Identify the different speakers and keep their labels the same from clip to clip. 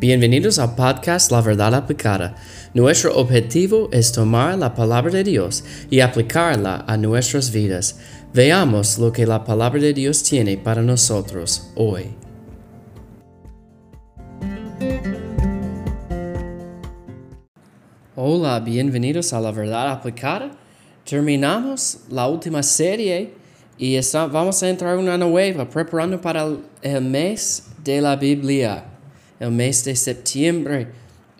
Speaker 1: Bienvenidos al podcast La Verdad Aplicada. Nuestro objetivo es tomar la palabra de Dios y aplicarla a nuestras vidas. Veamos lo que la palabra de Dios tiene para nosotros hoy. Hola, bienvenidos a La Verdad Aplicada. Terminamos la última serie y vamos a entrar en una nueva, preparando para el mes de la Biblia el mes de septiembre.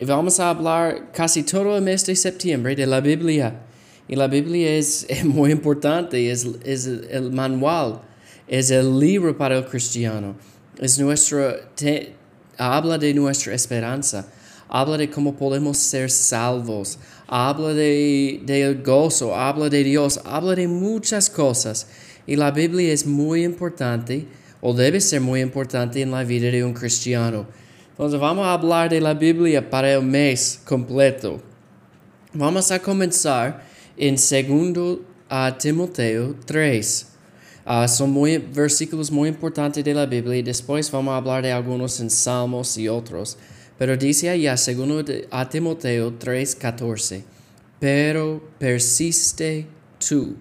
Speaker 1: Y vamos a hablar casi todo el mes de septiembre de la Biblia. Y la Biblia es, muy importante, es, es, el manual, es el libro para el cristiano. Es nuestro, habla de nuestra esperanza, habla de cómo podemos ser salvos, habla de, de gozo, habla de Dios, habla de muchas cosas. Y la Biblia es muy importante, o debe ser muy importante en la vida de un cristiano. Vamos a hablar de la Biblia para el mes completo. Vamos a comenzar en segundo a Timoteo 3. Ah, son muy, versículos muy importantes de la Biblia y después vamos a hablar de algunos en Salmos y otros. Pero dice allá, segundo a Timoteo 3:14, pero persiste tú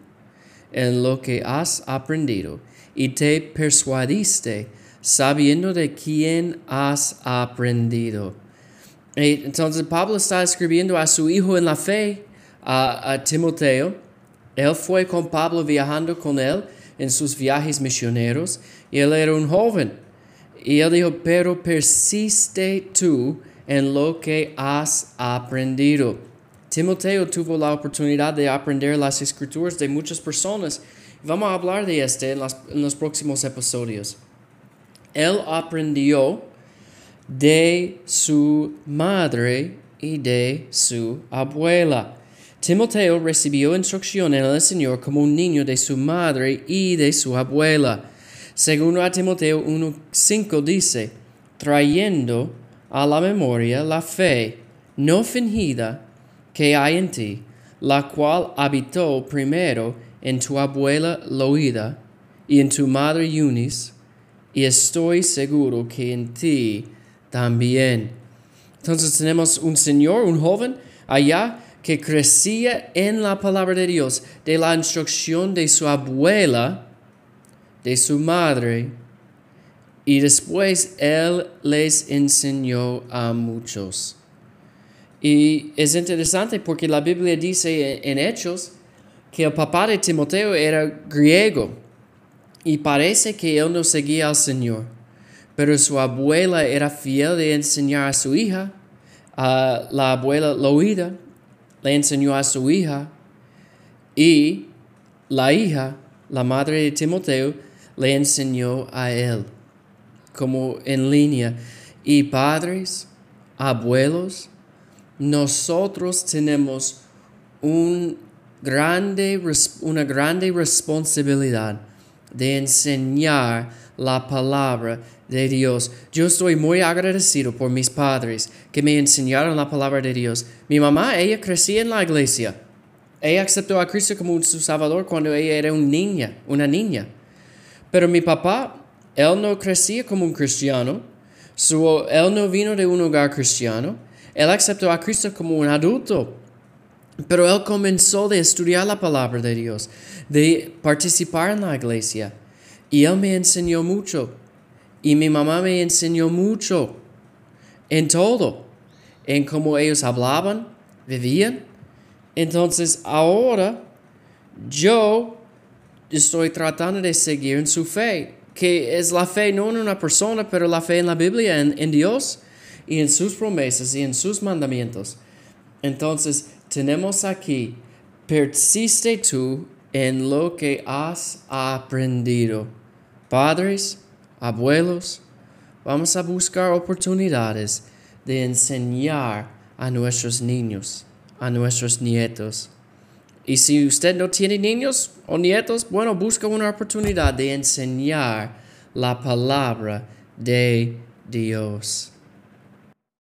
Speaker 1: en lo que has aprendido y te persuadiste sabiendo de quién has aprendido. Entonces Pablo está escribiendo a su hijo en la fe, a, Timoteo. Él fue con Pablo viajando con él en sus viajes misioneros y él era un joven. Y él dijo, pero persiste tú en lo que has aprendido. Timoteo tuvo la oportunidad de aprender las escrituras de muchas personas. Vamos a hablar de este en los próximos episodios él aprendió de su madre y de su abuela. Timoteo recibió instrucción en el Señor como un niño de su madre y de su abuela. Según a Timoteo 1.5 dice, trayendo a la memoria la fe no fingida que hay en ti, la cual habitó primero en tu abuela Loida y en tu madre Eunice, y estoy seguro que en ti también. Entonces tenemos un señor, un joven allá que crecía en la palabra de Dios, de la instrucción de su abuela, de su madre, y después él les enseñó a muchos. Y es interesante porque la Biblia dice en Hechos que el papá de Timoteo era griego. Y parece que él no seguía al Señor, pero su abuela era fiel de enseñar a su hija. a la abuela Loida le enseñó a su hija y la hija, la madre de Timoteo, le enseñó a él, como en línea. Y padres, abuelos, nosotros tenemos un grande, una grande responsabilidad de enseñar la palabra de Dios. Yo estoy muy agradecido por mis padres que me enseñaron la palabra de Dios. Mi mamá, ella crecía en la iglesia. Ella aceptó a Cristo como su Salvador cuando ella era una niña, una niña. Pero mi papá, él no crecía como un cristiano. Su, él no vino de un hogar cristiano. Él aceptó a Cristo como un adulto. Pero él comenzó de estudiar la palabra de Dios, de participar en la iglesia. Y él me enseñó mucho. Y mi mamá me enseñó mucho en todo, en cómo ellos hablaban, vivían. Entonces ahora yo estoy tratando de seguir en su fe, que es la fe no en una persona, pero la fe en la Biblia, en, en Dios y en sus promesas y en sus mandamientos. Entonces, tenemos aquí, persiste tú en lo que has aprendido. Padres, abuelos, vamos a buscar oportunidades de enseñar a nuestros niños, a nuestros nietos. Y si usted no tiene niños o nietos, bueno, busca una oportunidad de enseñar la palabra de Dios.